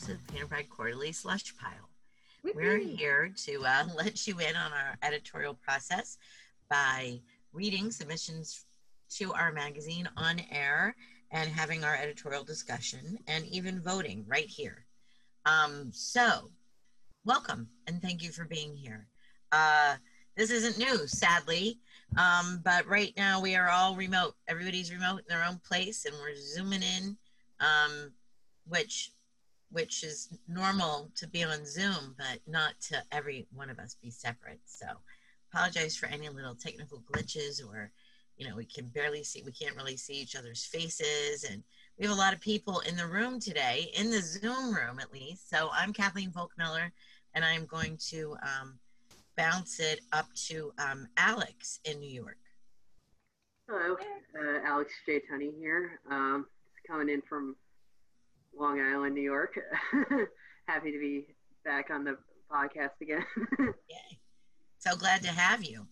to the Painter Quarterly Slush Pile. We're here to uh, let you in on our editorial process by reading submissions to our magazine on air and having our editorial discussion and even voting right here. Um, so, welcome and thank you for being here. Uh, this isn't new, sadly, um, but right now we are all remote. Everybody's remote in their own place, and we're zooming in, um, which which is normal to be on Zoom, but not to every one of us be separate. So, apologize for any little technical glitches or you know we can barely see we can't really see each other's faces. And we have a lot of people in the room today in the zoom room at least. So i'm kathleen volkmiller and i'm going to um, bounce it up to um, alex in new york. Hello. Uh, alex j. Tunney here. Um, coming in from long island new york happy to be back on the podcast again Yay. so glad to have you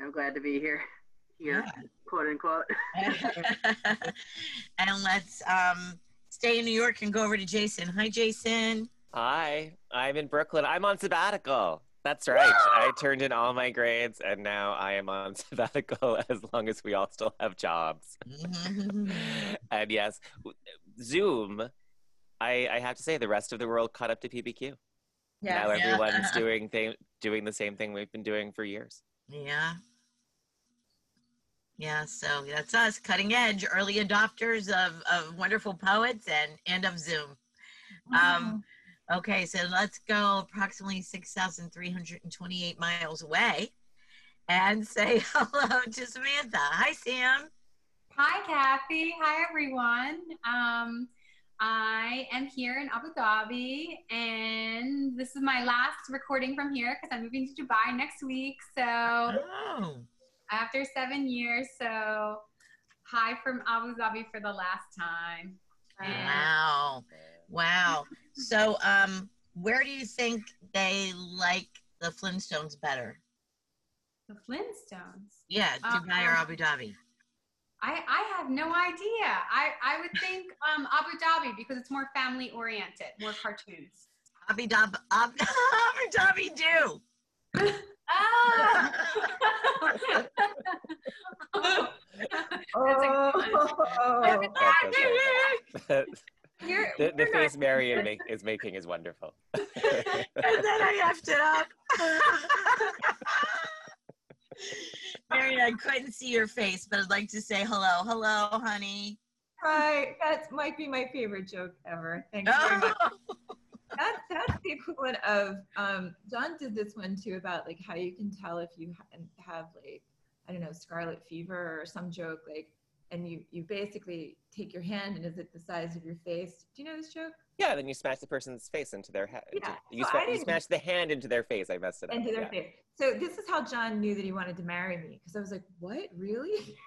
i'm glad to be here here, yeah. quote unquote. and let's um, stay in New York and go over to Jason. Hi, Jason. Hi, I'm in Brooklyn. I'm on sabbatical. That's right. I turned in all my grades and now I am on sabbatical as long as we all still have jobs. Mm-hmm. and yes, Zoom, I, I, have to say, the rest of the world caught up to PBQ. Yeah. Now everyone's yeah. doing, th- doing the same thing we've been doing for years. Yeah, yeah, so that's us, cutting edge, early adopters of, of wonderful poets and, and of Zoom. Um, okay, so let's go approximately 6,328 miles away and say hello to Samantha. Hi, Sam. Hi, Kathy. Hi, everyone. Um, I am here in Abu Dhabi, and this is my last recording from here because I'm moving to Dubai next week. So. Oh after seven years. So, hi from Abu Dhabi for the last time. Wow. Wow. so, um, where do you think they like the Flintstones better? The Flintstones? Yeah, Dubai uh, or Abu Dhabi? I, I have no idea. I, I would think um, Abu Dhabi because it's more family oriented, more cartoons. Abu Dhabi, Abu, Abu Dhabi do. Ah! the, the face Marion make, is making is wonderful. and then I effed it up. Marion, I couldn't see your face, but I'd like to say hello. Hello, honey. Hi, that might be my favorite joke ever. Thank you very much. that's that's the equivalent of um, John did this one too about like how you can tell if you have like I don't know scarlet fever or some joke like and you you basically take your hand and is it the size of your face? Do you know this joke? Yeah, then you smash the person's face into their head. Yeah. You, so sma- you smash the hand into their face. I messed it up. Into their yeah. face. So this is how John knew that he wanted to marry me because I was like, what, really?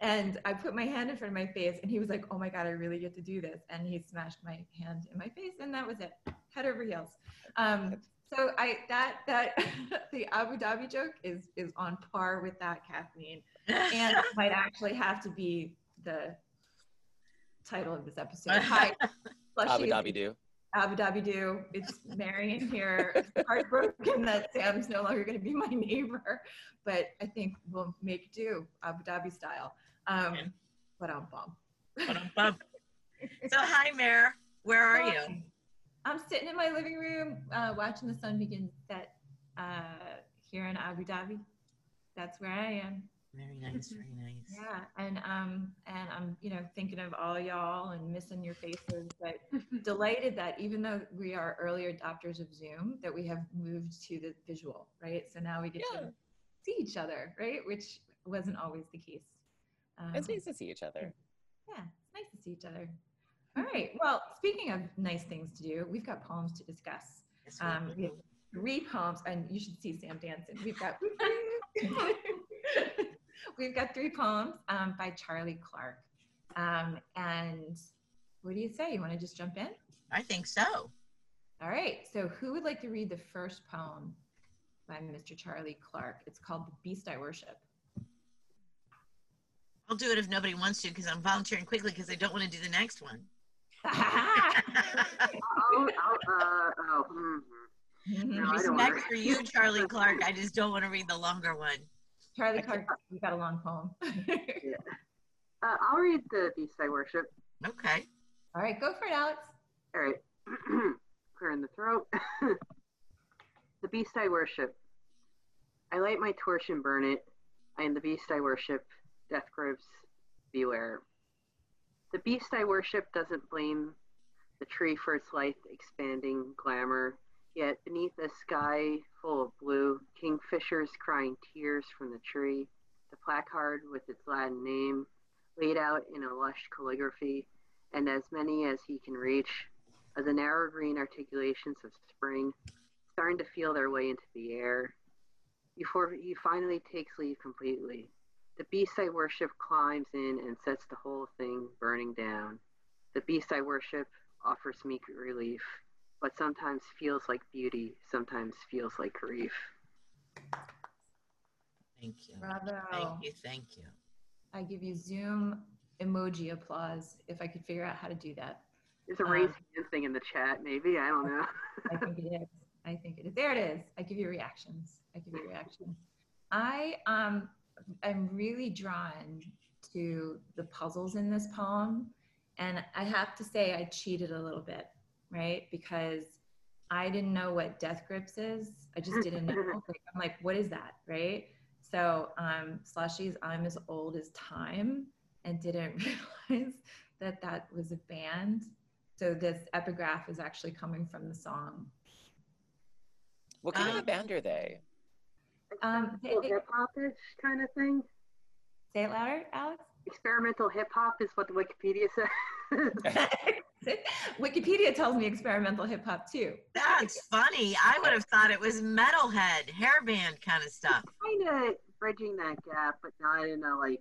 And I put my hand in front of my face, and he was like, "Oh my god, I really get to do this!" And he smashed my hand in my face, and that was it, head over heels. Um, so I that that the Abu Dhabi joke is is on par with that, Kathleen, and it might actually have to be the title of this episode. Hi, Abu Dhabi do. Abu Dhabi do. It's Marion here. Heartbroken that Sam's no longer going to be my neighbor, but I think we'll make do Abu Dhabi style. Um, but I'm bum. But so hi, Mare. Where are you? I'm sitting in my living room uh, watching the sun begin to set uh, here in Abu Dhabi. That's where I am. Very nice, very nice. Yeah, and um, and I'm you know thinking of all y'all and missing your faces, but delighted that even though we are early adopters of Zoom, that we have moved to the visual, right? So now we get yeah. to see each other, right? Which wasn't always the case. Um, it's nice to see each other. Yeah, it's nice to see each other. All right. Well, speaking of nice things to do, we've got poems to discuss. Um, we have three poems, and you should see Sam dancing. We've got we've got three poems um, by Charlie Clark. Um, and what do you say? You want to just jump in? I think so. All right. So, who would like to read the first poem by Mr. Charlie Clark? It's called The Beast I Worship. I'll do it if nobody wants to because I'm volunteering quickly because I don't want to do the next one. oh, oh, uh, oh, mm. Mhm. No, Respect for you, Charlie Clark. I just don't want to read the longer one. Charlie Clark, you got a long poem. Uh, I'll read the Beast I Worship. Okay. All right, go for it, Alex. All right. Clearing the throat. the beast I worship. I light my torch and burn it. I am the beast I worship. Death Grips, beware. The beast I worship doesn't blame the tree for its life expanding glamour. Yet beneath a sky full of blue, kingfishers crying tears from the tree. The placard with its Latin name laid out in a lush calligraphy and as many as he can reach, of the narrow green articulations of spring, starting to feel their way into the air, before he finally takes leave completely. The beast I worship climbs in and sets the whole thing burning down. The beast I worship offers me relief, but sometimes feels like beauty, sometimes feels like grief. Thank you. Bravo. Thank you. Thank you. I give you Zoom emoji applause if I could figure out how to do that. There's a Um, hand thing in the chat, maybe. I don't know. I think it is. I think it is. There it is. I give you reactions. I give you reactions. I um I'm really drawn to the puzzles in this poem. And I have to say I cheated a little bit, right? Because I didn't know what death grips is. I just didn't know. Like, I'm like, what is that? Right. So um Slushy's I'm as old as time and didn't realize that that was a band. So this epigraph is actually coming from the song. What kind of a Um, band are they? Um, they- they- hip hop-ish kind of thing. say it louder, Alex. Experimental hip hop is what Wikipedia says. Wikipedia tells me experimental hip hop too. That's funny. I would have thought it was metalhead, hairband kind of stuff. kind of bridging that gap, but not in a like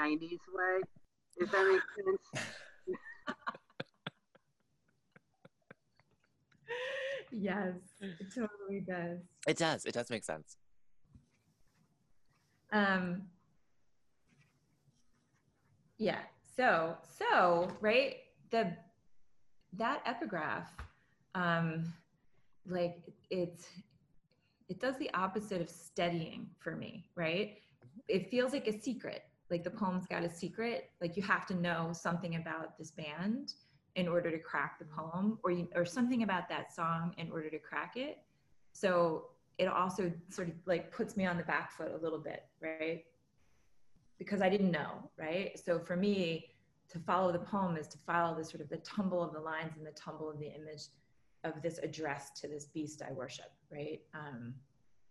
'90s way. If that makes sense. Yes, it totally does. It does. It does make sense. Um, yeah. So, so right, the that epigraph, um, like it's it does the opposite of steadying for me, right? It feels like a secret. Like the poem's got a secret. Like you have to know something about this band in order to crack the poem, or you, or something about that song in order to crack it. So it also sort of like puts me on the back foot a little bit, right? Because I didn't know, right? So for me, to follow the poem is to follow the sort of the tumble of the lines and the tumble of the image of this address to this beast I worship, right? Um,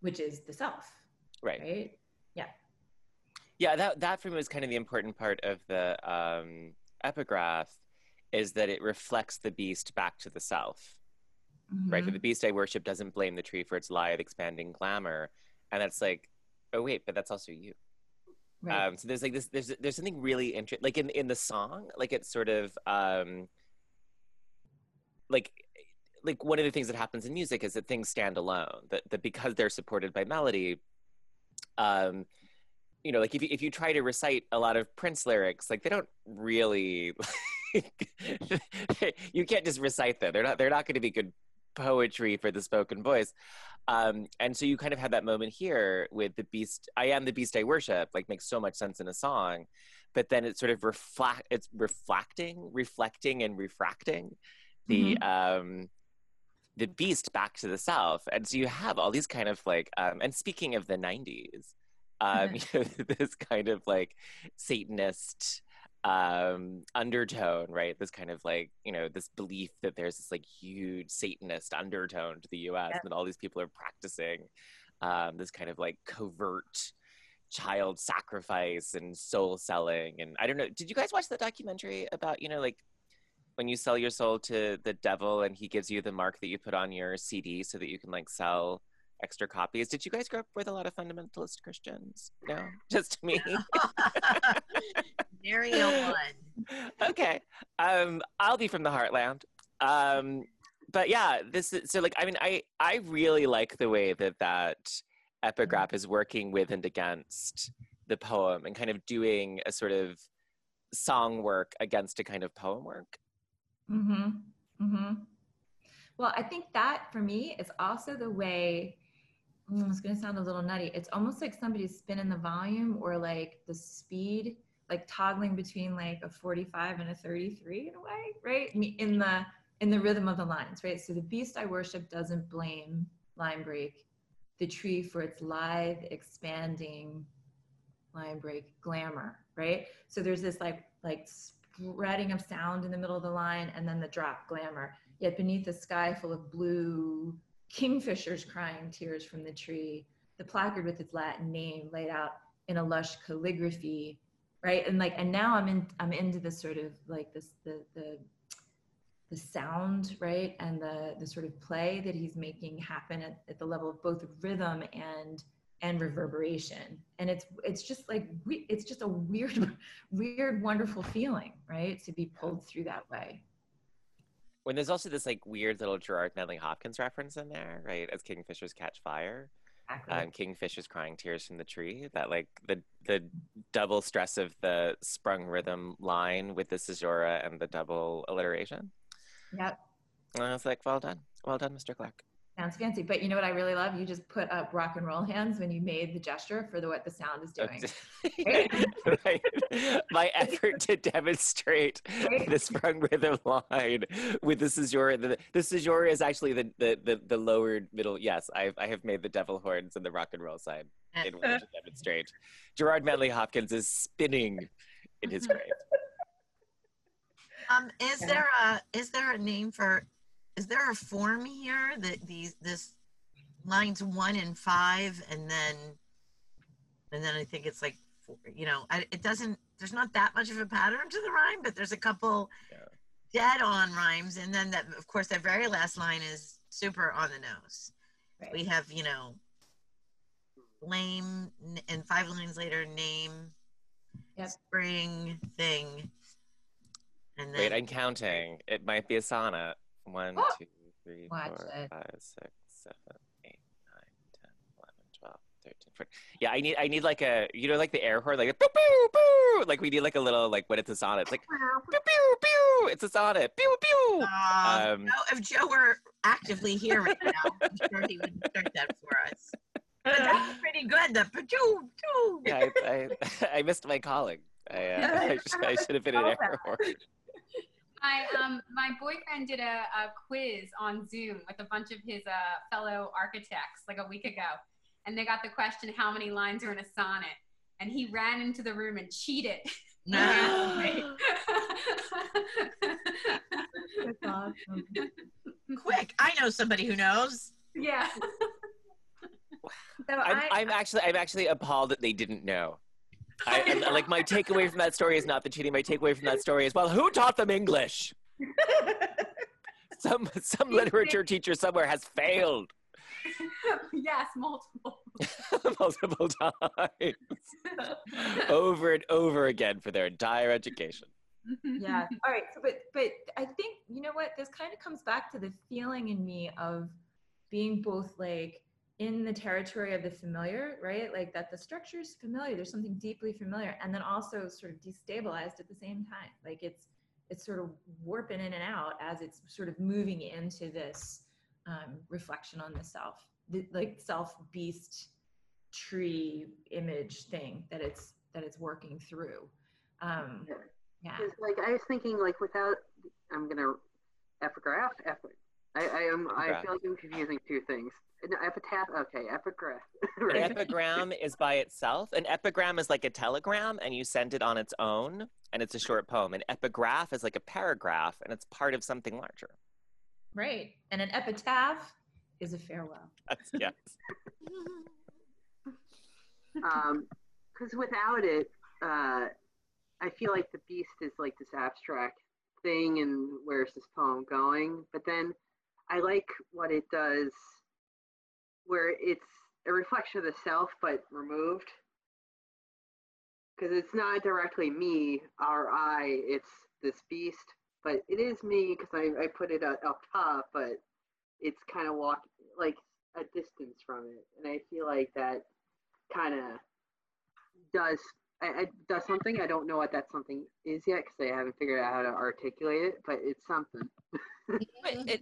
which is the self, Right. right? Yeah, Yeah, that that for me was kind of the important part of the um, epigraph, is that it reflects the beast back to the self. Right. That the beast I worship doesn't blame the tree for its lithe, expanding glamour, and that's like, oh wait, but that's also you. Right. Um, so there's like this, there's there's something really interesting, like in in the song, like it's sort of um, like like one of the things that happens in music is that things stand alone. That that because they're supported by melody, um, you know, like if you if you try to recite a lot of Prince lyrics, like they don't really. you can't just recite them. They're not. They're not going to be good poetry for the spoken voice. Um, and so you kind of have that moment here with the beast. I am the beast I worship. Like makes so much sense in a song, but then it's sort of reflect. It's reflecting, reflecting, and refracting the um, the beast back to the self. And so you have all these kind of like. Um, and speaking of the '90s, um, you know, this kind of like Satanist um undertone right? This kind of like you know this belief that there's this like huge satanist undertone to the us Yeah. and all these people are practicing um this kind of like covert child sacrifice and soul selling and i don't know. Did you guys watch the documentary about you know like when you sell your soul to the devil and he gives you the mark that you put on your cd so that you can like sell extra copies? Did you guys grow up with a lot of fundamentalist christians? No? Just me Nary a one. okay. Um, I'll be from the heartland. Um, but yeah, this is so like I mean I I really like the way that that epigraph is working with and against the poem and kind of doing a sort of song work against a kind of poem work. Mm-hmm. Mm-hmm. Well, I think that for me is also the way. Mm, it's going to sound a little nutty. It's almost like somebody's spinning the volume or like the speed, like toggling between like a 45 and a 33 in a way, right? In the in the rhythm of the lines, right? So the beast I worship doesn't blame line break the tree for its lithe, expanding line break glamour, right? So there's this like like spreading of sound in the middle of the line and then the drop glamour. Yet beneath a sky full of blue, kingfishers crying tears from the tree, the placard with its Latin name laid out in a lush calligraphy, right? And like, and now I'm in, I'm into this sort of like this, the, the, the sound, right? And the, the sort of play that he's making happen at, at the level of both rhythm and and reverberation. And it's it's just like we, it's just a weird weird wonderful feeling right? To be pulled through that way. When there's also this like weird little gerard manley hopkins reference in there right? As kingfishers catch fire exactly. um, kingfishers crying tears from the tree that like the the double stress of the sprung rhythm line with the caesura and the double alliteration. Yep. And i was like well done. Well done mr clark Sounds fancy, but you know what I really love? You just put up rock and roll hands when you made the gesture for the what the sound is doing. right. My effort to demonstrate right. the sprung rhythm line with the caesura. The, the caesura is actually the, the, the, the lowered middle. Yes, I've, I have made the devil horns and the rock and roll side in order to demonstrate. Gerard Manley Hopkins is spinning in his grave. Um, is there a is there a name for is there a form here that these this lines one and five and then and then I think it's like you know I, it doesn't there's not that much of a pattern to the rhyme but there's a couple yeah. dead on rhymes and then that of course that very last line is super on the nose right. we have you know lame and five lines later name yep. spring thing and then, wait i'm counting it might be a sonnet one, oh! two, three, Watch four, it. five, six, seven, eight, nine, 10, 11, 12, 13, 14. Yeah, I need I need like a you know like the air horn like a boo boo boo like we need like a little like when it's a sonnet it's like boo boo boo it's a sonnet pew pew. Uh, um, if Joe were actively here right now, I'm sure he would start that for us. But that's pretty good. The pew pew. Yeah, I, I, I missed my calling. I, uh, I, should, I should have been an air horn. My um my boyfriend did a, a quiz on Zoom with a bunch of his uh, fellow architects like a week ago, and they got the question how many lines are in a sonnet, and he ran into the room and cheated. No. awesome. Quick! I know somebody who knows. Yeah. So I'm, I, I'm actually I'm actually appalled that they didn't know. I, and, like my takeaway from that story is not the cheating. My takeaway from that story is well, who taught them English? some some literature teacher somewhere has failed. yes, multiple. multiple times. over and over again for their entire education. yeah. All right. So, but but I think you know what this kind of comes back to the feeling in me of being both like in the territory of the familiar, right? Like that the structure is familiar, there's something deeply familiar, and then also sort of destabilized at the same time. Like it's it's sort of warping in and out as it's sort of moving into this um, reflection on the self, the, like self beast tree image thing that it's that it's working through. Um, yeah. Like I was thinking, like without, I'm gonna epigraph. Epic. I, I am. I feel like I'm confusing two things. No, epitaph. Okay, epigraph. right. An epigram is by itself. An epigram is like a telegram, and you send it on its own, and it's a short poem. An epigraph is like a paragraph, and it's part of something larger. Right, and an epitaph is a farewell. That's, yes. um, because without it, uh, I feel like the beast is like this abstract thing, and where's this poem going? But then I like what it does where it's a reflection of the self but removed. Because it's not directly me or I, it's this beast, but it is me because I, I put it up, up top, but it's kind of walk like a distance from it, and I feel like that kind of does I, I, that's something. I don't know what that something is yet because I haven't figured out how to articulate it, but it's something. it,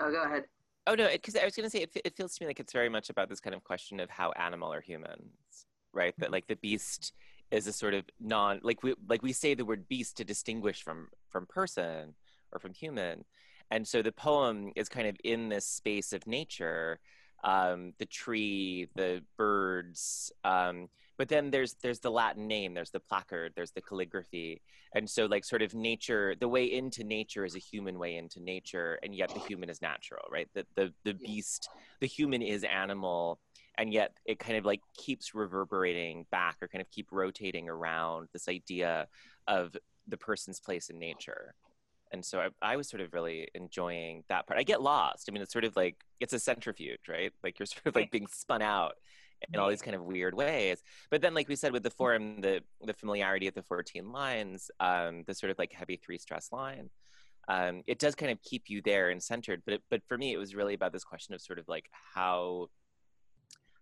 oh, go ahead. Oh no, because I was going to say it, it feels to me like it's very much about this kind of question of how animal or humans, right? That mm-hmm. like the beast is a sort of non like we like we say the word beast to distinguish from from person or from human, and so the poem is kind of in this space of nature um, the tree, the birds. Um, but then there's there's the Latin name, there's the placard, there's the calligraphy, and so like sort of nature. The way into nature is a human way into nature, and yet the human is natural, right? The the the beast, the human is animal, and yet it kind of like keeps reverberating back or kind of keep rotating around this idea of the person's place in nature and so I, I, was sort of really enjoying that part. I get lost. I mean, it's sort of like it's a centrifuge, right? Like you're sort of like being spun out in all these kind of weird ways. But then, like we said with the form, the the familiarity of the 14 lines, um, the sort of like heavy three stress line, um, it does kind of keep you there and centered. But it, but for me, it was really about this question of sort of like how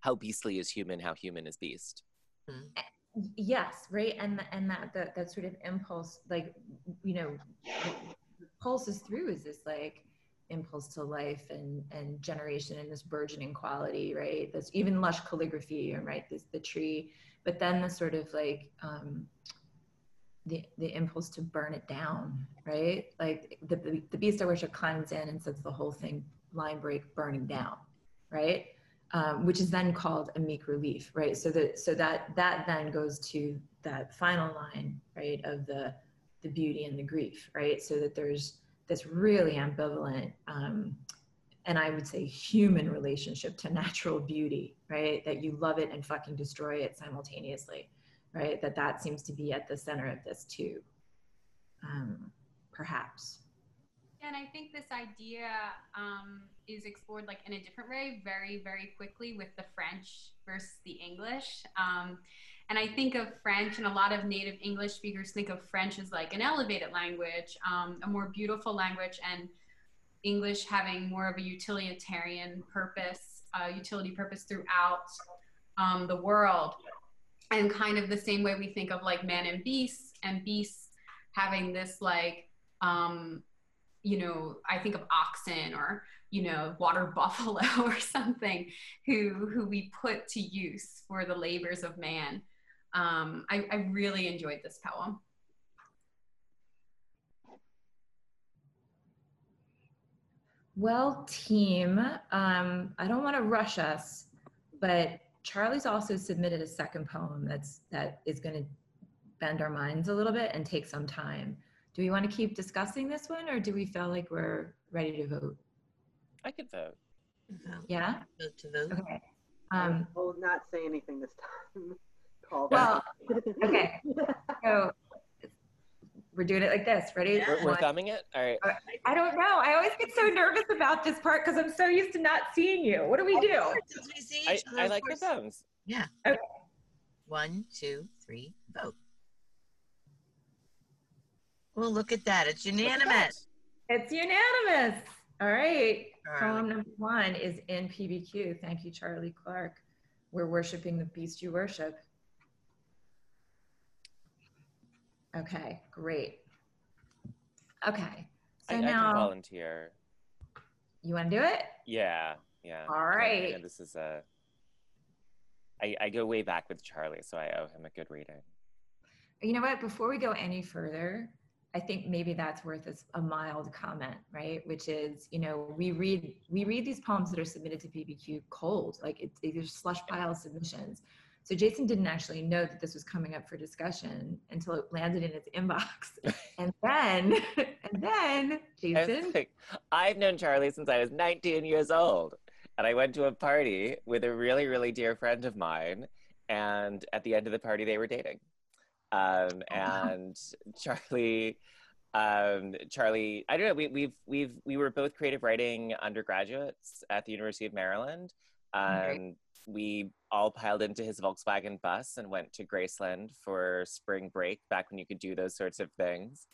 how beastly is human, how human is beast. Mm-hmm yes right? And and that, that that sort of impulse like you know pulses through is this like impulse to life and and generation and this burgeoning quality right? That's even lush calligraphy and right? This the tree. But then the sort of like um the the impulse to burn it down right? Like the the, beast i worship climbs in and sets the whole thing line break burning down right um, which is then called a meek relief, right? So that so that that then goes to that final line, right, of the the beauty and the grief, right? So that there's this really ambivalent, um, and I would say human relationship to natural beauty, right? That you love it and fucking destroy it simultaneously, right? That that seems to be at the center of this too, um, perhaps. And I think this idea um, is explored like in a different way very, very quickly with the French versus the English. Um, and I think of French, and a lot of native English speakers think of French as like an elevated language, um, a more beautiful language, and English having more of a utilitarian purpose, uh, utility purpose throughout um, the world. And kind of the same way we think of like man and beast and beasts having this like um, you know, I think of oxen or, you know, water buffalo or something who, who we put to use for the labors of man. Um, I, I really enjoyed this poem. Well, team, um, I don't want to rush us, but Charlie's also submitted a second poem that's that is going to bend our minds a little bit and take some time do we want to keep discussing this one or do we feel like we're ready to vote? I could vote. Yeah? Vote to vote. Okay. Um, I will not say anything this time. Call well, okay. So we're doing it like this. Ready? We're, we're thumbing it? All right. I don't know. I always get so nervous about this part because I'm so used to not seeing you. What do we do? I, I like your thumbs. Yeah. Okay. One, two, three, vote. Well, look at that. It's unanimous. It's unanimous. All right. Poem number one is in PBQ. Thank you, Charlie Clark. We're worshiping the beast you worship. Okay, great. Okay. So I, now I can volunteer. You want to do it? Yeah, yeah. All right. Yeah, this is a. I, I go way back with Charlie, so I owe him a good reading. You know what? Before we go any further, I think maybe that's worth a, a mild comment, right? Which is, you know, we read we read these poems that are submitted to PBQ cold, like it's there's slush pile submissions. So Jason didn't actually know that this was coming up for discussion until it landed in its inbox. and then, and then, Jason. Like, I've known Charlie since I was 19 years old. And I went to a party with a really, really dear friend of mine. And at the end of the party, they were dating. Um, oh, and Charlie, um, Charlie, I don't know. We, we've we've we were both creative writing undergraduates at the University of Maryland. Um, We all piled into his Volkswagen bus and went to Graceland for spring break back when you could do those sorts of things.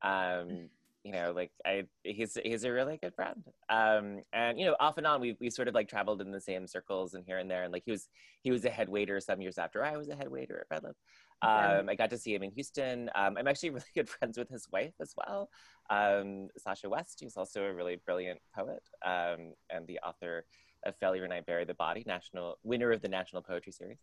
Um, you know, like I, he's he's a really good friend. Um, and you know, off and on, we we sort of like traveled in the same circles and here and there. And like he was he was a head waiter some years after I was a head waiter at Red Lip. Um, I got to see him in Houston. Um, I'm actually really good friends with his wife as well, um, Sasha West, who's also a really brilliant poet um, and the author of Failure and I Bury the Body, national winner of the National Poetry Series.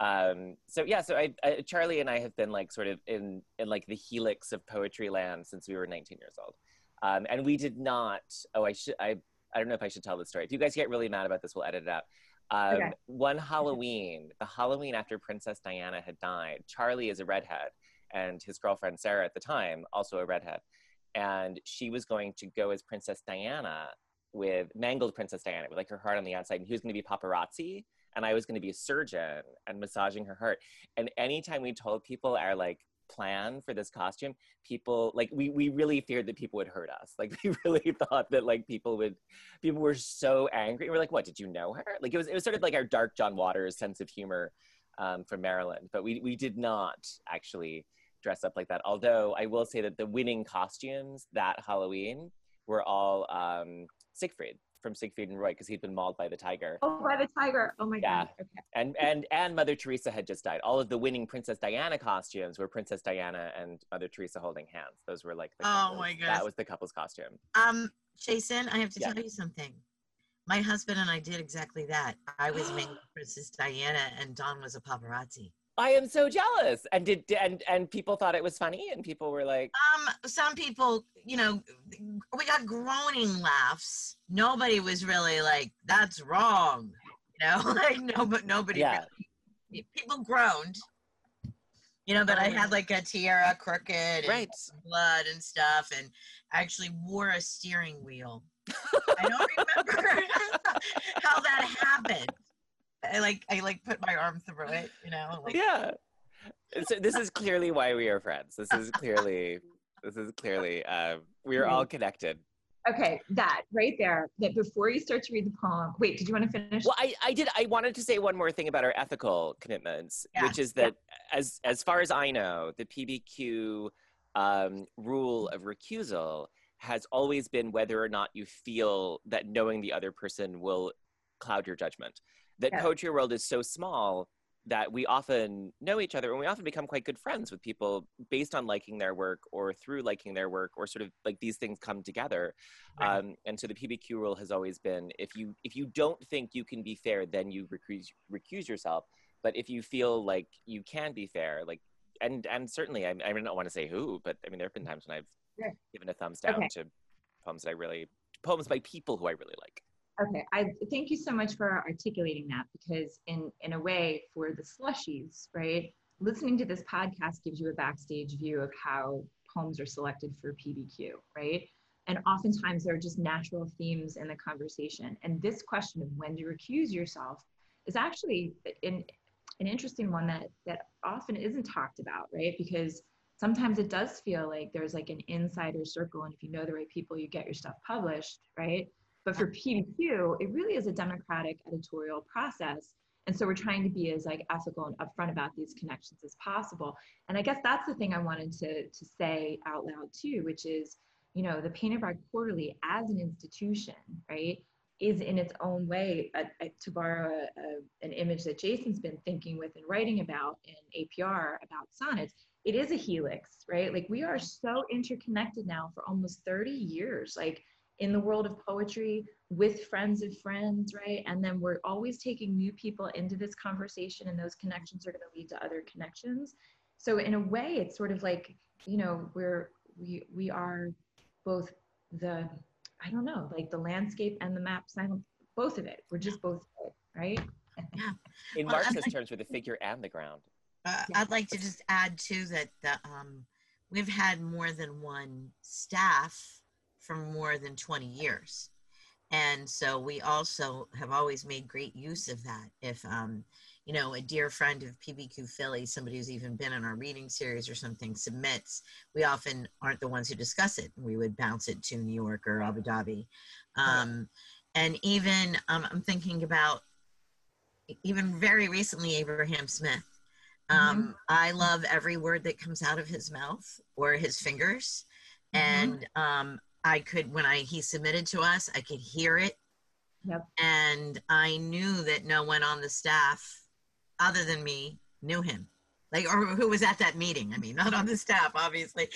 Um, so yeah, so I, I, Charlie and I have been like sort of in in like the helix of poetry land since we were 19 years old, um, and we did not. Oh, I should. I I don't know if I should tell this story. If you guys get really mad about this, we'll edit it out. Um, okay. One Halloween, the Halloween after Princess Diana had died, Charlie is a redhead, and his girlfriend Sarah at the time also a redhead, and she was going to go as Princess Diana with mangled Princess Diana with like her heart on the outside, and he was going to be paparazzi and I was going to be a surgeon and massaging her heart. And anytime we told people our like plan for this costume, people like we we really feared that people would hurt us. Like we really thought that like people would people were so angry. We're like, what? Did you know her? Like it was it was sort of like our dark John Waters sense of humor um, from Maryland, but we we did not actually dress up like that. Although I will say that the winning costumes that Halloween were all um, Siegfried from Siegfried and Roy because he'd been mauled by the tiger. Oh, by the tiger! Oh my yeah. god! Okay. And and and Mother Teresa had just died. All of the winning Princess Diana costumes were Princess Diana and Mother Teresa holding hands. Those were like the oh my god, that was the couple's costume. Um, Jason, I have to yeah. tell you something. My husband and I did exactly that. I was making Princess Diana, and Don was a paparazzi. I am so jealous. And did and and people thought it was funny, and people were like, um, some people, you know, we got groaning laughs. Nobody was really like, that's wrong, know, like no, but nobody. Yeah. Really, people groaned, you know. But I had like a tiara, crooked, right, blood and stuff, and I actually wore a steering wheel. I don't remember how that happened. I like I like put my arm through it, you know. Like, yeah. So this is clearly why we are friends. This is clearly this is clearly uh, we are all connected. Okay, that right there. That before you start to read the poem. Wait, did you want to finish? Well, I, I did. I wanted to say one more thing about our ethical commitments, yeah. which is that yeah. as as far as I know, the PBQ um, rule of recusal has always been whether or not you feel that knowing the other person will cloud your judgment that yeah. poetry world is so small that we often know each other and we often become quite good friends with people based on liking their work or through liking their work or sort of like these things come together right. um, and so the pbq rule has always been if you if you don't think you can be fair then you recuse, recuse yourself but if you feel like you can be fair like and and certainly i, I don't want to say who but i mean there have been times when i've yeah. given a thumbs down okay. to poems that i really poems by people who i really like Okay, I thank you so much for articulating that because in in a way for the slushies, right? Listening to this podcast gives you a backstage view of how poems are selected for PBQ, right? And oftentimes there are just natural themes in the conversation. And this question of when to recuse yourself is actually an, an interesting one that that often isn't talked about, right? Because sometimes it does feel like there's like an insider circle, and if you know the right people, you get your stuff published, right? But for PBQ, it really is a democratic editorial process. And so we're trying to be as like ethical and upfront about these connections as possible. And I guess that's the thing I wanted to, to say out loud too, which is, you know, the Painted Bride Quarterly as an institution, right, is in its own way, a, a, to borrow a, an image that Jason's been thinking with and writing about in APR about sonnets, it is a helix, right? Like we are so interconnected now for almost 30 years. Like in the world of poetry with friends of friends, right? And then we're always taking new people into this conversation, and those connections are going to lead to other connections. So in a way, it's sort of like you know we're we we are both the I don't know like the landscape and the map both of it. We're just both it, right? Yeah. In well, Marxist like, terms, we're the figure and the ground. Uh, yeah. I'd like to just add too that the, um, we've had more than one staff for more than 20 years. And so we also have always made great use of that. If, um, you know, a dear friend of PBQ Philly, somebody who's even been in our reading series or something, submits, we often aren't the ones who discuss it. We would bounce it to New York or Abu Dhabi. Um, and even, um, I'm thinking about even very recently, Abraham Smith. Um, mm-hmm. I love every word that comes out of his mouth or his fingers and um, I could when I he submitted to us, I could hear it, Yep. and I knew that no one on the staff, other than me, knew him. Like, or who was at that meeting. I mean, not on the staff, obviously,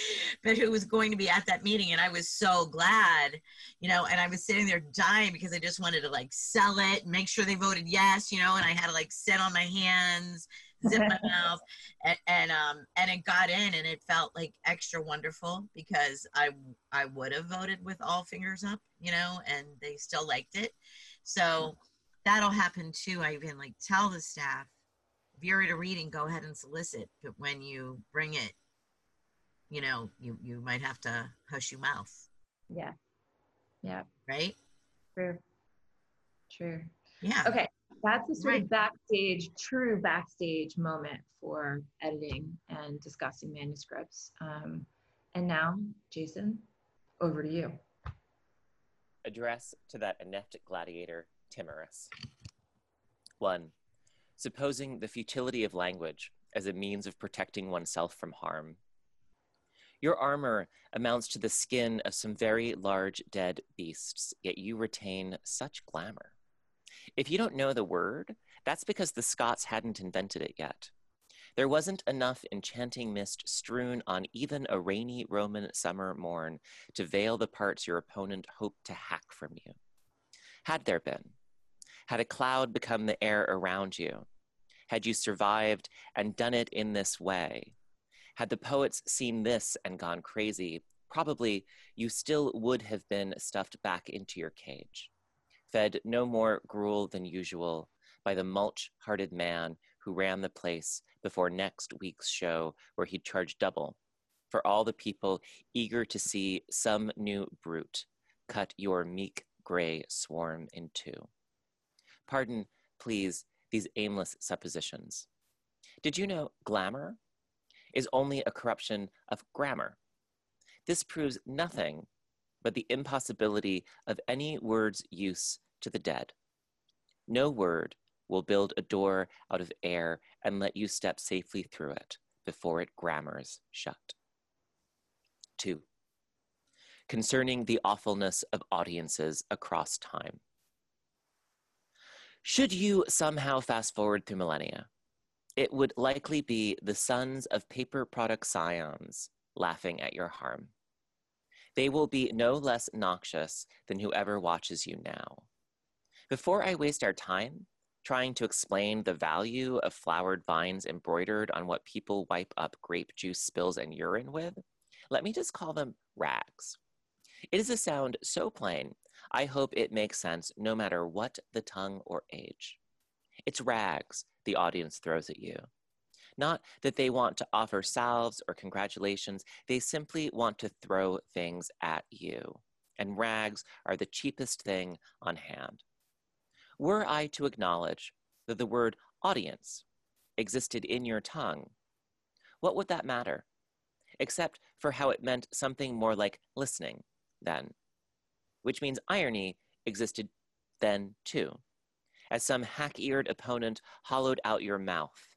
but who was going to be at that meeting. And I was so glad, you know, and I was sitting there dying because I just wanted to like sell it, make sure they voted yes, you know, and I had to like sit on my hands, zip my mouth, and, and um and it got in, and it felt like extra wonderful because I I would have voted with all fingers up, you know, and they still liked it. So that'll happen too. I even like tell the staff if you're at a reading, go ahead and solicit. But when you bring it, you know, you you might have to hush your mouth, Yeah. Yeah. right? True. True. Yeah. Okay. That's a sort Right. of backstage, true backstage moment for editing and discussing manuscripts. Um, and now, Jason, over to you. Address to that inept gladiator, Timorous. 1. Supposing the futility of language as a means of protecting oneself from harm. Your armor amounts to the skin of some very large dead beasts, yet you retain such glamour. If you don't know the word, that's because the Scots hadn't invented it yet. There wasn't enough enchanting mist strewn on even a rainy Roman summer morn to veil the parts your opponent hoped to hack from you. Had there been, had a cloud become the air around you, had you survived and done it in this way, had the poets seen this and gone crazy, probably you still would have been stuffed back into your cage, fed no more gruel than usual by the mulch hearted man who ran the place before next week's show where he'd charge double for all the people eager to see some new brute cut your meek gray swarm in two. Pardon, please, these aimless suppositions. Did you know glamour is only a corruption of grammar? This proves nothing but the impossibility of any word's use to the dead. No word will build a door out of air and let you step safely through it before it grammars shut. Two, concerning the awfulness of audiences across time. Should you somehow fast forward through millennia, it would likely be the sons of paper product scions laughing at your harm. They will be no less noxious than whoever watches you now. Before I waste our time trying to explain the value of flowered vines embroidered on what people wipe up grape juice spills and urine with, let me just call them rags. It is a sound so plain, I hope it makes sense no matter what the tongue or age. It's rags the audience throws at you. Not that they want to offer salves or congratulations, they simply want to throw things at you. And rags are the cheapest thing on hand. Were I to acknowledge that the word audience existed in your tongue, what would that matter? Except for how it meant something more like listening then, which means irony existed then too, as some hack eared opponent hollowed out your mouth,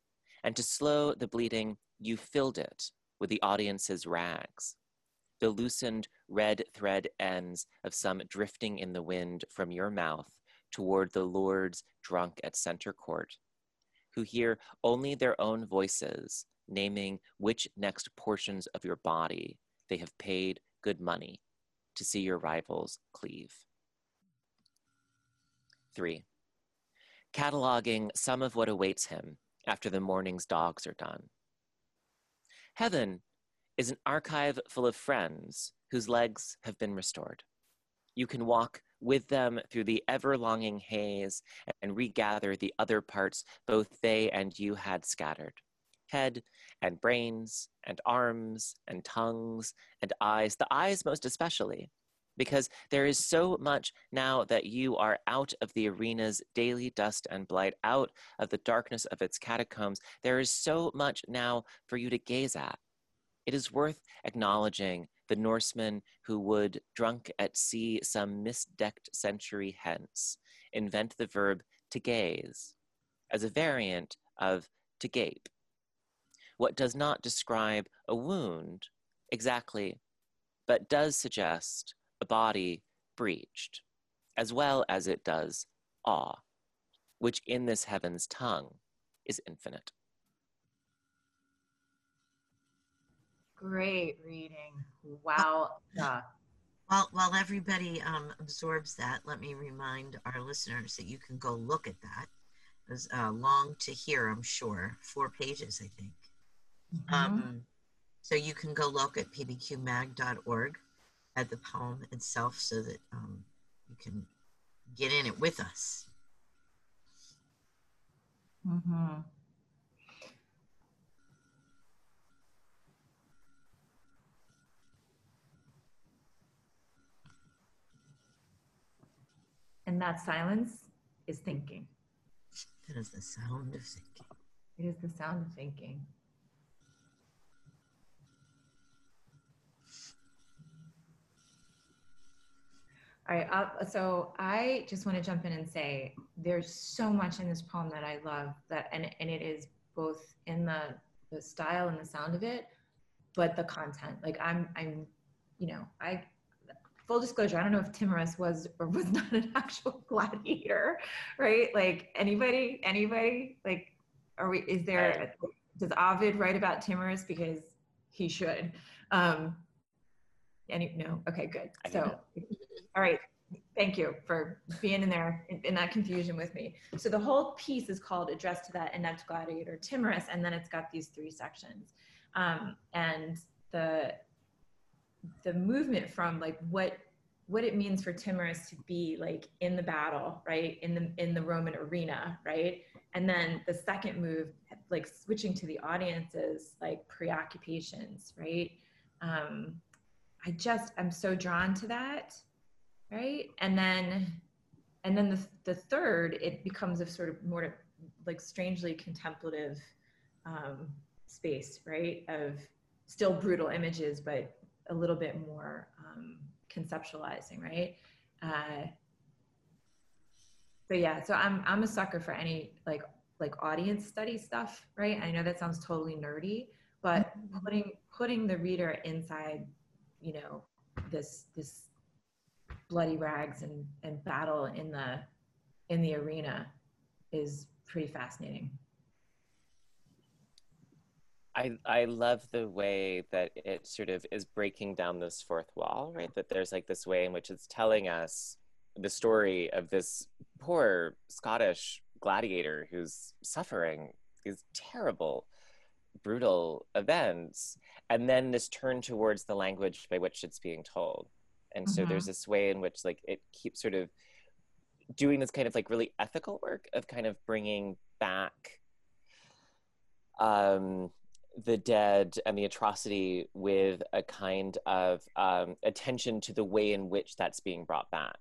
and to slow the bleeding, you filled it with the audience's rags. The loosened red thread ends of some drifting in the wind from your mouth toward the lords drunk at center court, who hear only their own voices naming which next portions of your body they have paid good money to see your rivals cleave. Three, cataloging some of what awaits him after the morning's dogs are done. Heaven is an archive full of friends whose legs have been restored. You can walk with them through the ever longing haze and regather the other parts both they and you had scattered head and brains and arms and tongues and eyes, the eyes most especially, because there is so much now that you are out of the arena's daily dust and blight, out of the darkness of its catacombs. There is so much now for you to gaze at. It is worth acknowledging the Norseman who would, drunk at sea some misdecked century hence, invent the verb to gaze as a variant of to gape what does not describe a wound exactly, but does suggest a body breached, as well as it does awe, which in this heaven's tongue is infinite. Great reading. Wow. Yeah. While, while everybody um, absorbs that, let me remind our listeners that you can go look at that. It was uh, long to hear, I'm sure, four pages, I think. Mm-hmm. Um, so you can go look at pbqmag.org at the poem itself so that um, you can get in it with us. Mm-hmm. And that silence is thinking. That is the sound of thinking. It is the sound of thinking. All right, uh, so I just want to jump in and say there's so much in this poem that I love that, and and it is both in the the style and the sound of it, but the content. Like I'm I'm, you know, I full disclosure, I don't know if Timorous was or was not an actual gladiator, right? Like anybody, anybody, like, are we? Is there? Does Ovid write about Timorous because he should? Um, any no? Okay, good. So, all right. Thank you for being in there in, in, that confusion with me. So the whole piece is called "Address to that inept gladiator, Timorous," and then it's got these three sections, um, and the the movement from like what what it means for Timorous to be like in the battle, right? In the in the Roman arena, right? And then the second move, like switching to the audiences, like preoccupations, right? Um, I just I'm so drawn to that, right? And then and then the the third, it becomes a sort of more like strangely contemplative um, space, right? Of still brutal images, but a little bit more um, conceptualizing, right? Uh, so yeah, so I'm I'm a sucker for any like like audience study stuff, right? I know that sounds totally nerdy, but mm-hmm. putting putting the reader inside, you know, this this bloody rags and and battle in the in the arena is pretty fascinating. I I love the way that it sort of is breaking down this fourth wall, right? That there's like this way in which it's telling us the story of this poor Scottish gladiator who's suffering these terrible, brutal events, and then this turn towards the language by which it's being told. And mm-hmm. so there's this way in which like it keeps sort of doing this kind of like really ethical work of kind of bringing back um the dead and the atrocity with a kind of um, attention to the way in which that's being brought back.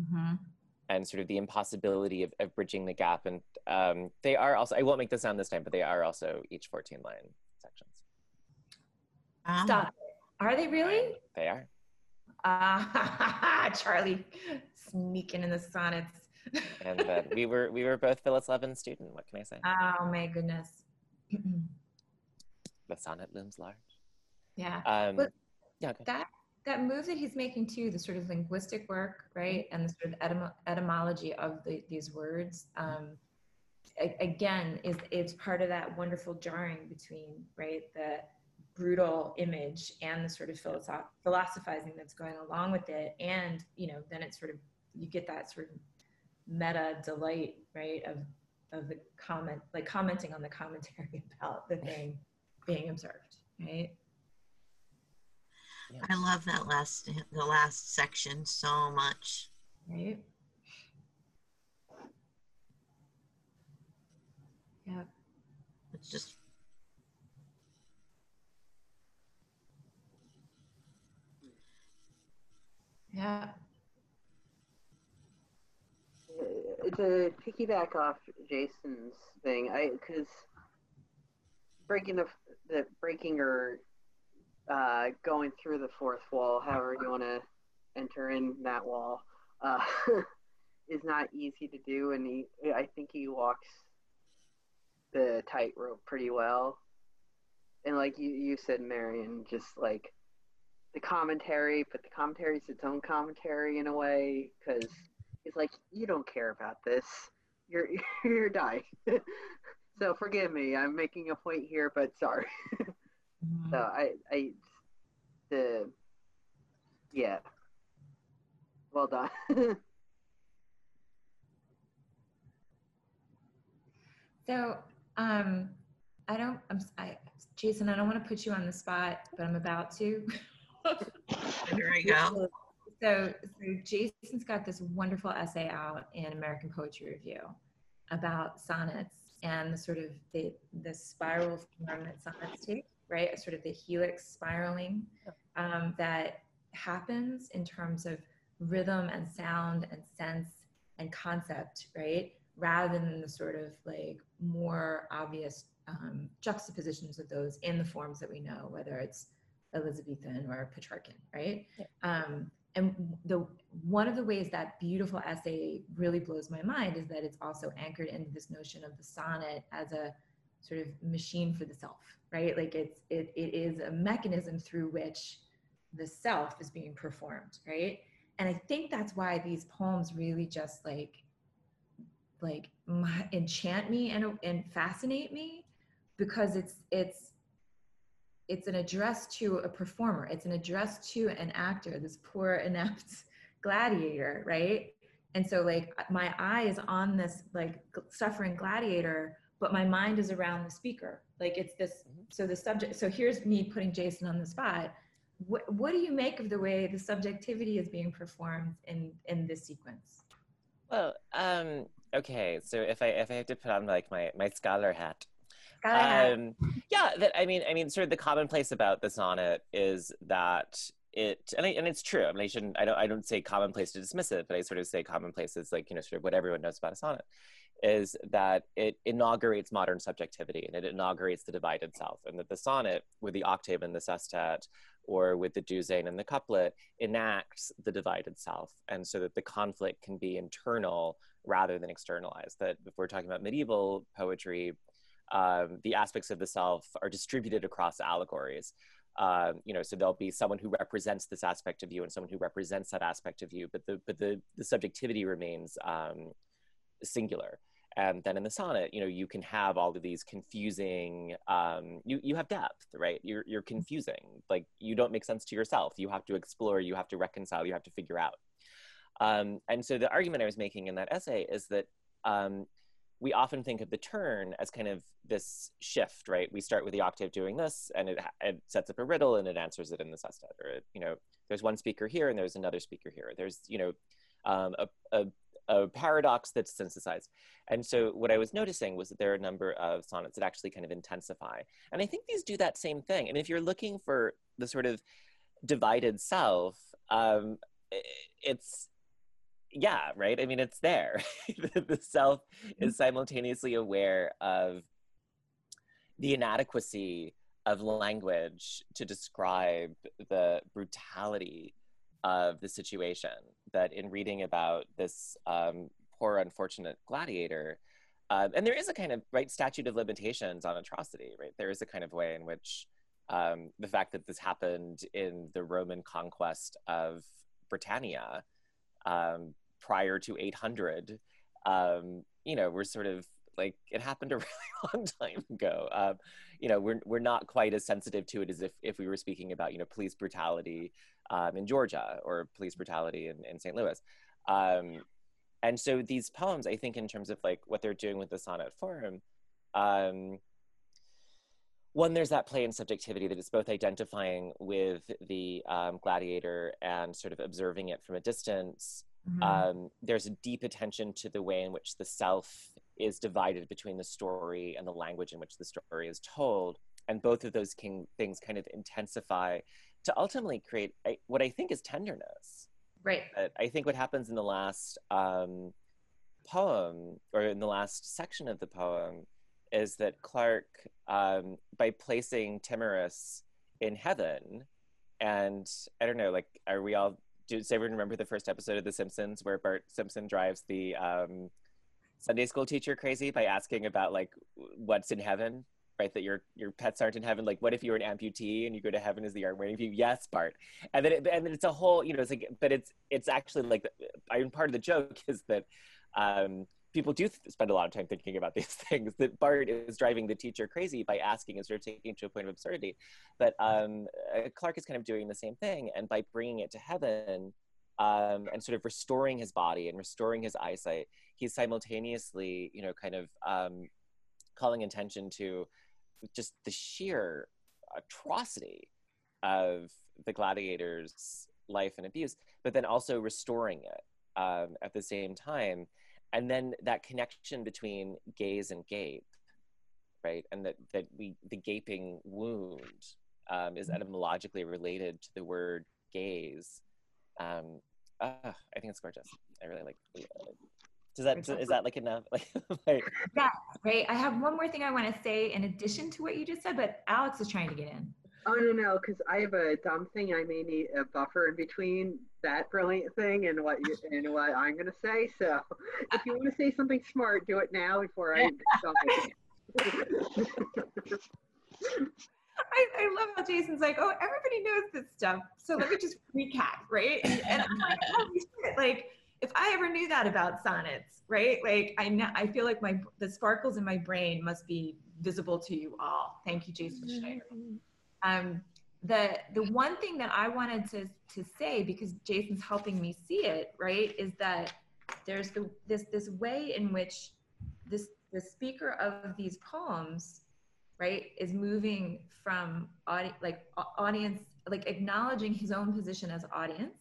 Mm-hmm. and sort of the impossibility of, of bridging the gap. And um, they are also i won't make this sound this time but they are also each 14 line sections. Um, stop. Are they really? They are uh, charlie sneaking in the sonnets and uh, we were we were both phillis levin student what can i say oh my goodness the sonnet looms large. Yeah. Um, but yeah. That that move that he's making too, the sort of linguistic work, right, and the sort of etym- etymology of the, these words, um, again, is it's part of that wonderful jarring between right the brutal image and the sort of philosoph- philosophizing that's going along with it, and you know, then it's sort of you get that sort of meta delight, right, of of the comment, like commenting on the commentary about the thing being observed, right? Yeah. I love that last the last section so much. Right. Yeah. It's just Yeah. To piggyback off Jason's thing, I because breaking the the breaking or uh, going through the fourth wall, however you want to enter in that wall, uh, is not easy to do, and he, I think he walks the tightrope pretty well. And like you, you said, Marion, just like the commentary, but the commentary is its own commentary in a way because he's like, you don't care about this. You're you're dying. so forgive me. I'm making a point here, but sorry. So I I the yeah. Well done. so um I don't I'm I Jason, I don't want to put you on the spot, but I'm about to. There we go. So, so Jason's got this wonderful essay out in American Poetry Review about sonnets and the sort of the the spiral form that sonnets take, right? Sort of the helix spiraling um, that happens in terms of rhythm and sound and sense and concept, right? Rather than the sort of like more obvious um, juxtapositions of those in the forms that we know, whether it's Elizabethan or Petrarchan, right? Yeah. Um, and the one of the ways that beautiful essay really blows my mind is that it's also anchored in this notion of the sonnet as a sort of machine for the self, right? Like it's it it is a mechanism through which the self is being performed, right? And I think that's why these poems really just like like enchant me and and fascinate me because it's it's it's an address to a performer. It's an address to an actor this poor inept gladiator right? And so like my eye is on this like suffering gladiator but my mind is around the speaker. Like it's this mm-hmm. so the subject so here's me putting jason on the spot. What, what do you make of the way the subjectivity is being performed in in this sequence? Well um okay so if i if i have to put on like my my scholar hat um, yeah, that I mean, I mean, sort of the commonplace about the sonnet is that it, and, I, and it's true. I mean, I shouldn't, I don't, I don't say commonplace to dismiss it, but I sort of say commonplace is like you know, sort of what everyone knows about a sonnet, is that it inaugurates modern subjectivity and it inaugurates the divided self, and that the sonnet with the octave and the sestet, or with the douzaine and the couplet, enacts the divided self, and so that the conflict can be internal rather than externalized. That if we're talking about medieval poetry, um, the aspects of the self are distributed across allegories. Um, you know, so there'll be someone who represents this aspect of you and someone who represents that aspect of you, but the but the the subjectivity remains um, singular. And then in the sonnet, you know, you can have all of these confusing. Um, you you have depth, right? You're you're confusing. Like you don't make sense to yourself. You have to explore. You have to reconcile. You have to figure out. Um, and so the argument I was making in that essay is that um, we often think of the turn as kind of this shift, right? We start with the octave doing this, and it, it sets up a riddle, and it answers it in the sestet. Or it, you know, there's one speaker here, and there's another speaker here. There's you know, um, a, a, a paradox that's synthesized. And so what I was noticing was that there are a number of sonnets that actually kind of intensify, and I think these do that same thing. And if you're looking for the sort of divided self, um, it's yeah, right? I mean, it's there. the self is mm-hmm. simultaneously aware of the inadequacy of language to describe the brutality of the situation. That in reading about this um, poor, unfortunate gladiator, um, and there is a kind of right statute of limitations on atrocity, right? There is a kind of way in which um, the fact that this happened in the Roman conquest of Britannia um, prior to 800 um, you know we're sort of like it happened a really long time ago. Um, you know we're, we're not quite as sensitive to it as if, if we were speaking about you know police brutality um, in georgia or police brutality in, in st louis. Um, and so these poems i think in terms of like what they're doing with the sonnet form um, one there's that play in subjectivity that it's both identifying with the um, gladiator and sort of observing it from a distance Mm-hmm. Um, there's a deep attention to the way in which the self is divided between the story and the language in which the story is told. And both of those king, things kind of intensify to ultimately create a, what I think is tenderness. Right. I think what happens in the last um, poem or in the last section of the poem is that Clark, um, by placing Timorous in heaven, and I don't know, like, are we all does everyone remember the first episode of The Simpsons where Bart Simpson drives the um, Sunday school teacher crazy by asking about like what's in heaven? right? That your your pets aren't in heaven. Like, what if you're an amputee and you go to heaven? Is the art waiting for you? Yes, Bart. And then it, and then it's a whole, you know, it's like, but it's it's actually like, I mean, part of the joke is that um, people do spend a lot of time thinking about these things. That Bart is driving the teacher crazy by asking and sort of taking to a point of absurdity. But um, uh, Clark is kind of doing the same thing, and by bringing it to heaven. Um, and sort of restoring his body and restoring his eyesight, he's simultaneously, you know, kind of um, calling attention to just the sheer atrocity of the gladiators' life and abuse, but then also restoring it um, at the same time. And then that connection between gaze and gape, right? And that, that we, the gaping wound um, is mm-hmm. etymologically related to the word gaze. Um, uh, I think it's gorgeous. I really like does that is that like enough? like, yeah, right. I have one more thing I want to say in addition to what you just said, but Alex is trying to get in. Oh no, no, because I have a dumb thing. I may need a buffer in between that brilliant thing and what you and what I'm gonna say. So if you want to say something smart, do it now before I. I, I, love how Jason's like, oh, everybody knows this stuff. So let me just recap, right? And, and I'm like, oh, holy shit, like if I ever knew that about sonnets, right? Like I know, I feel like my the sparkles in my brain must be visible to you all. Thank you, Jason Schneider. Um, the the one thing that I wanted to to say because Jason's helping me see it, right, is that there's the this this way in which this the speaker of these poems, right, is moving from audi- like audience like acknowledging his own position as audience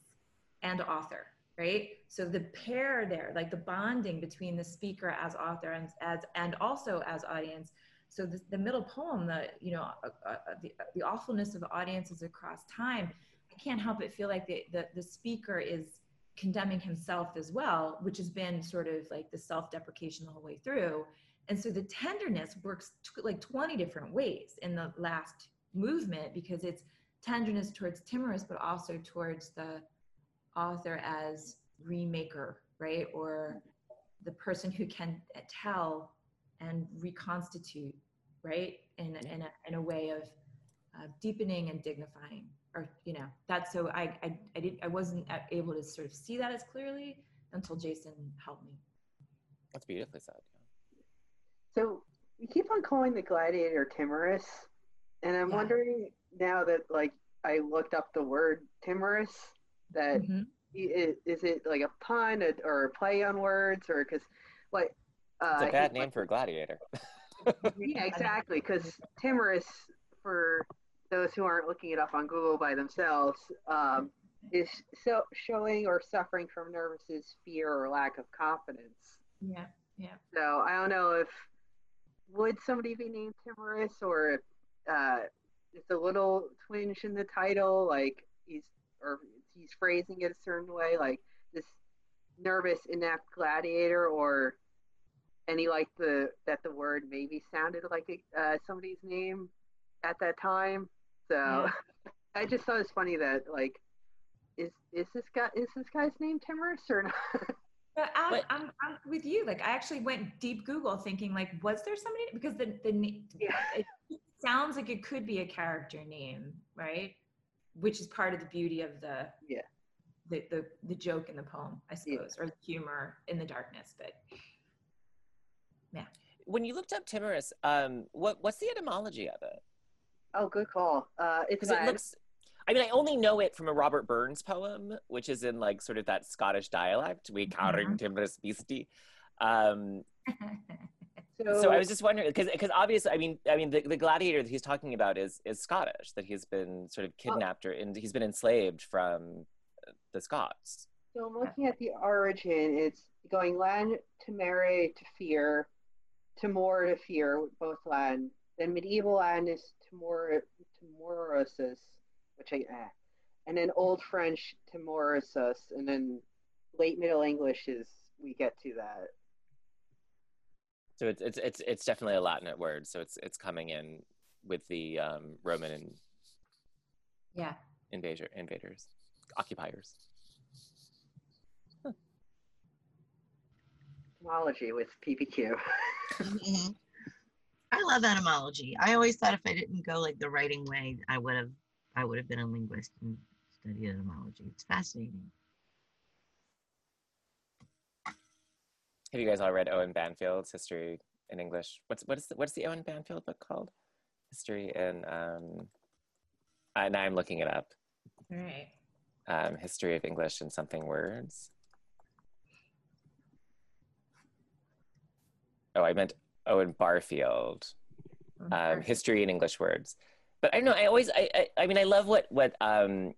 and author right? So the pair there like the bonding between the speaker as author and as and also as audience so the, the middle poem the you know uh, uh, uh, the, the awfulness of audiences across time i can't help but feel like the, the the speaker is condemning himself as well which has been sort of like the self-deprecation the whole way through and so the tenderness works t- like 20 different ways in the last movement because it's tenderness towards timorous but also towards the author as remaker, right? Or the person who can tell and reconstitute, right? In, in, a, in a way of uh, deepening and dignifying or, you know, that's so I, I, I, did, I wasn't able to sort of see that as clearly until Jason helped me. That's beautifully said. So you keep on calling the gladiator timorous, and I'm yeah. wondering now that like I looked up the word timorous, that mm-hmm. is, is, it like a pun or a play on words or because like uh, it's a bad name for a gladiator yeah exactly because timorous for those who aren't looking it up on google by themselves um, is so showing or suffering from nervousness fear or lack of confidence. Yeah yeah. So i don't know if would somebody be named timorous or if uh, it's a little twinge in the title like he's or he's phrasing it a certain way, like this nervous, inept gladiator, or any like the that the word maybe sounded like a, uh, somebody's name at that time. So yeah. I just thought it was funny that like is is this guy is this guy's name Timorous or not? But I'm, I'm, I'm, with you. Like I actually went deep Google thinking like, was there somebody because the the yeah. it sounds like it could be a character name, right? which is part of the beauty of the yeah the the, the joke in the poem i suppose yeah. or the humor in the darkness but yeah when you looked up timorous um what what's the etymology of it oh good call uh it's it looks I mean, I only know it from a Robert Burns poem, which is in like sort of that Scottish dialect, we carrying mm-hmm. timorous beastie. Um, So, so I was just wondering because because obviously I mean I mean the, the gladiator that he's talking about is is Scottish that he's been sort of kidnapped oh. or and he's been enslaved from the Scots. So I'm looking at the origin. It's going land to marry to fear, to more to fear, both land. Then medieval Latin is Timor Timorosus, which I eh. and then Old French Timorosus, and then late Middle English is we get to that. So it's it's it's it's definitely a Latinate word. So it's it's coming in with the um, Roman and yeah invader invaders occupiers. Huh. Etymology with PBQ. mm-hmm. I love etymology. I always thought if I didn't go like the writing way, I would have I would have been a linguist and studied etymology. It's fascinating. Have you guys all read Owen Banfield's History in English? What's what's the, what's the Owen Banfield book called? History in um, now I'm looking it up. All right. Um, History of English in something words. Oh, I meant Owen Barfield. Um, history in English words. But I know I always I, I I mean I love what what um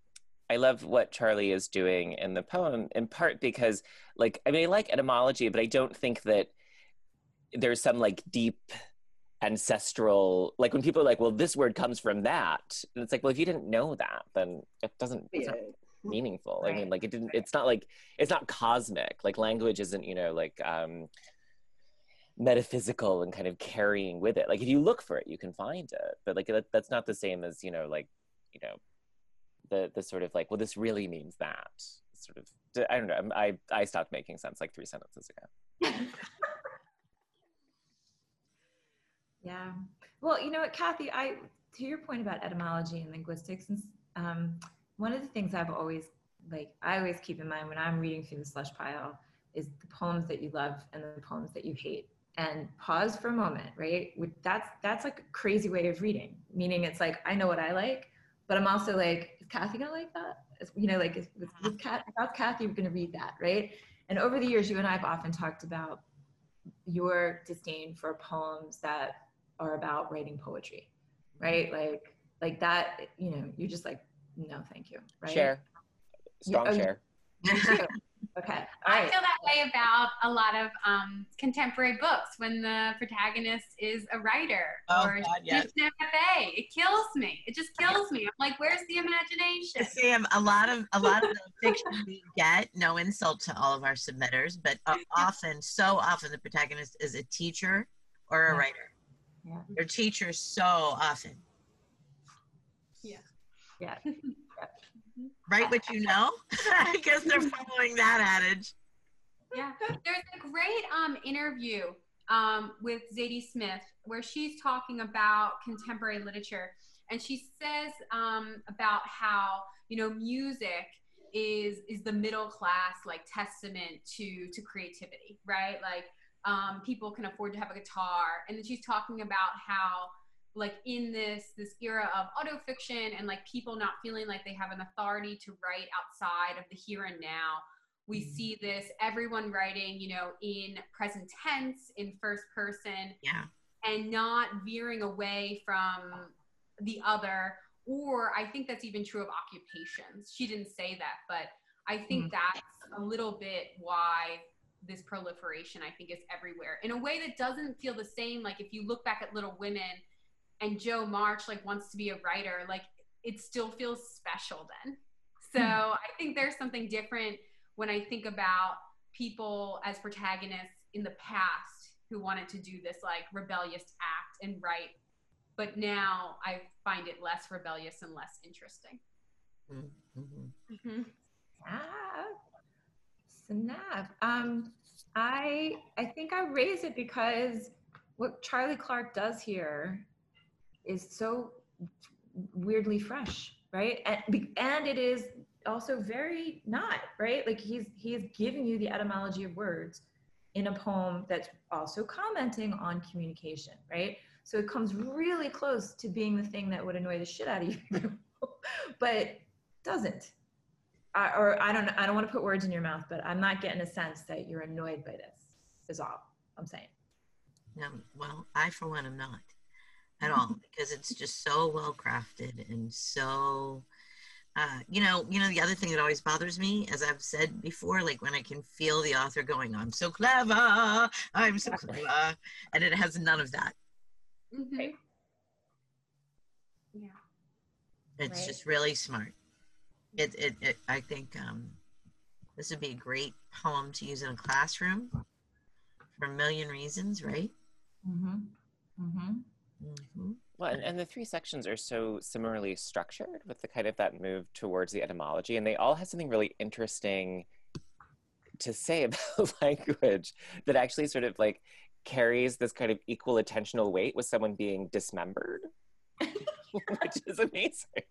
I love what Charlie is doing in the poem in part because like I mean I like etymology, but I don't think that there's some like deep ancestral like when people are like well this word comes from that and it's like well if you didn't know that then it doesn't it's not meaningful. I mean like it didn't it's not like it's not cosmic. Like language isn't you know like um metaphysical and kind of carrying with it like if you look for it you can find it but like that, that's not the same as you know like you know the the sort of like well this really means that sort of i don't know i i stopped making sense like three sentences ago Yeah. Well, you know what, Kathy, I to your point about etymology and linguistics, and um, one of the things I've always like I always keep in mind when I'm reading through the slush pile is the poems that you love and the poems that you hate. And pause for a moment, right? That's that's like a crazy way of reading. Meaning, it's like I know what I like, but I'm also like, is Kathy gonna like that? You know, like is, with, uh-huh. with Kat, how's Kathy gonna read that, right? And over the years, you and I have often talked about your disdain for poems that are about writing poetry, right? Like like that, you know, you're just like, no, thank you, right? Share. Strong Yeah, oh, share. Okay. All I right. feel that way about a lot of um, contemporary books when the protagonist is a writer Oh, or God, yes. just an FA. It kills me. It just kills me. I'm like, where's the imagination? Sam, a lot of a lot of the fiction we get, no insult to all of our submitters, but uh, often, so often, the protagonist is a teacher or a Yeah. writer. Yeah. They're teachers so often. Yeah. Yeah. Write what you know. I guess they're following that adage. Yeah, there's a great um, interview um, with Zadie Smith where she's talking about contemporary literature, and she says um, about how you know music is is the middle class like testament to to creativity, right? Like um, people can afford to have a guitar, and then she's talking about how like in this this era of autofiction and like people not feeling like they have an authority to write outside of the here and now we Mhm. see this everyone writing you know in present tense in first person Yeah. and not veering away from the other or i think that's even true of occupations she didn't say that but i think Mm. that's a little bit why this proliferation i think is everywhere in a way that doesn't feel the same like if you look back at little women and joe march like wants to be a writer like it still feels special then. So i think there's something different when i think about people as protagonists in the past who wanted to do this like rebellious act and write but now i find it less rebellious and less interesting. Mhm. Ah, snap. Um, I I think I raise it because what Charlie Clark does here is so weirdly fresh, right? And and it is also very not right. Like he's he's giving you the etymology of words in a poem that's also commenting on communication, right? So it comes really close to being the thing that would annoy the shit out of you, but doesn't. I, or I don't I don't want to put words in your mouth, but I'm not getting a sense that you're annoyed by this. Is all I'm saying. No, well, I for one am not at all because it's just so well crafted and so uh, you know, you know, the other thing that always bothers me, as I've said before, like when I can feel the author going, "I'm so clever, I'm so clever," and it has none of that. Mhm. Yeah It's Right. just really smart. It, it, it, I think um, this would be a great poem to use in a classroom for a million reasons, right? Mm-hmm. Mm-hmm. Hmm Well, and, and the three sections are so similarly structured with the kind of that move towards the etymology, and they all have something really interesting to say about language that actually sort of like carries this kind of equal attentional weight with someone being dismembered, which is amazing.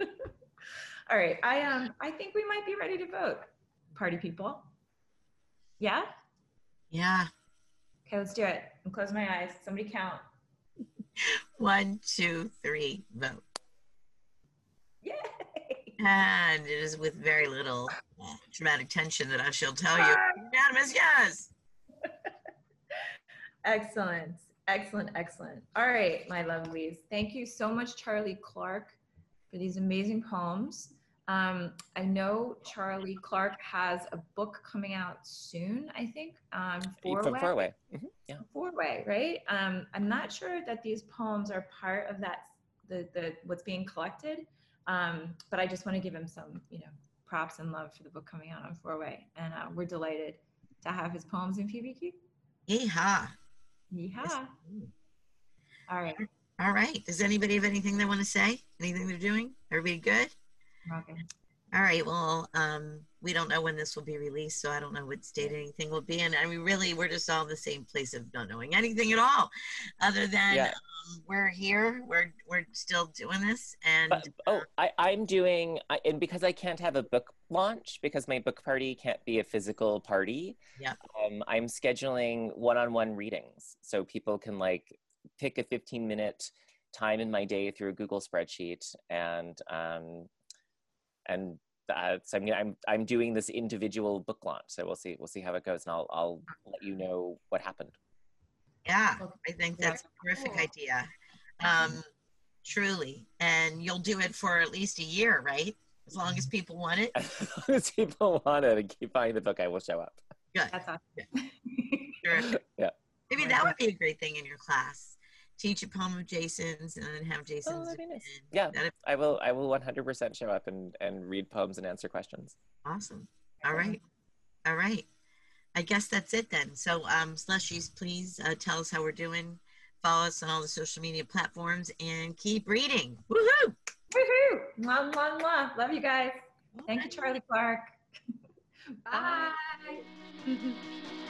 All right, I um I think we might be ready to vote. Party people. Yeah? Yeah. Okay, let's do it. I'm closing my eyes. Somebody count. One, two, three, vote. Yay! And it is with very little uh, dramatic tension that I shall tell you. Unanimous, yes. Excellent. Excellent. Excellent. All right, my lovelies. Thank you so much, Charlie Clark, for these amazing poems. Um, I know Charlie Clark has a book coming out soon, I think. Um, four From way. far away. Mhm, Yeah. Four way, right? Um, I'm not sure that these poems are part of that, the, the what's being collected. Um, but I just want to give him some, you know, props and love for the book coming out on four way. And uh, we're delighted to have his poems in PBQ. Yeehaw. Yeehaw. All right. All right. Does anybody have anything they want to say? Anything they're doing? Everybody good? Okay. All right. Well, um, we don't know when this will be released, so I don't know what state anything will be in. I mean, really, we're just all in the same place of not knowing anything at all, other than Yeah. um, we're here. We're we're still doing this, and But, oh, I, I'm doing, I, and because I can't have a book launch because my book party can't be a physical party. Yep. Um, I'm scheduling one-on-one readings so people can like pick a 15 minute time in my day through a Google spreadsheet and um, and uh, so I'm, I'm I'm doing this individual book launch. So we'll see we'll see how it goes, and I'll I'll let you know what happened. yeah, I think that's a terrific Cool. idea. Um, truly, and you'll do it for at least a year, right? As long as people want it. As long as people want it and keep buying the book, I will show up. Good. That's awesome. Sure. Yeah. Maybe that would be a great thing in your class. Teach a poem of Jason's and then have Jason's. that'd be nice. Yeah. That'd I will I will 100% show up and and read poems and answer questions. Awesome. All right. All right. I guess that's it then. So, um, Slushies, please uh, tell us how we're doing. Follow us on all the social media platforms and keep reading. Woohoo! Woohoo! Mwah, mwah, mwah. Love you guys. Thank you, Charlie Clark. Bye.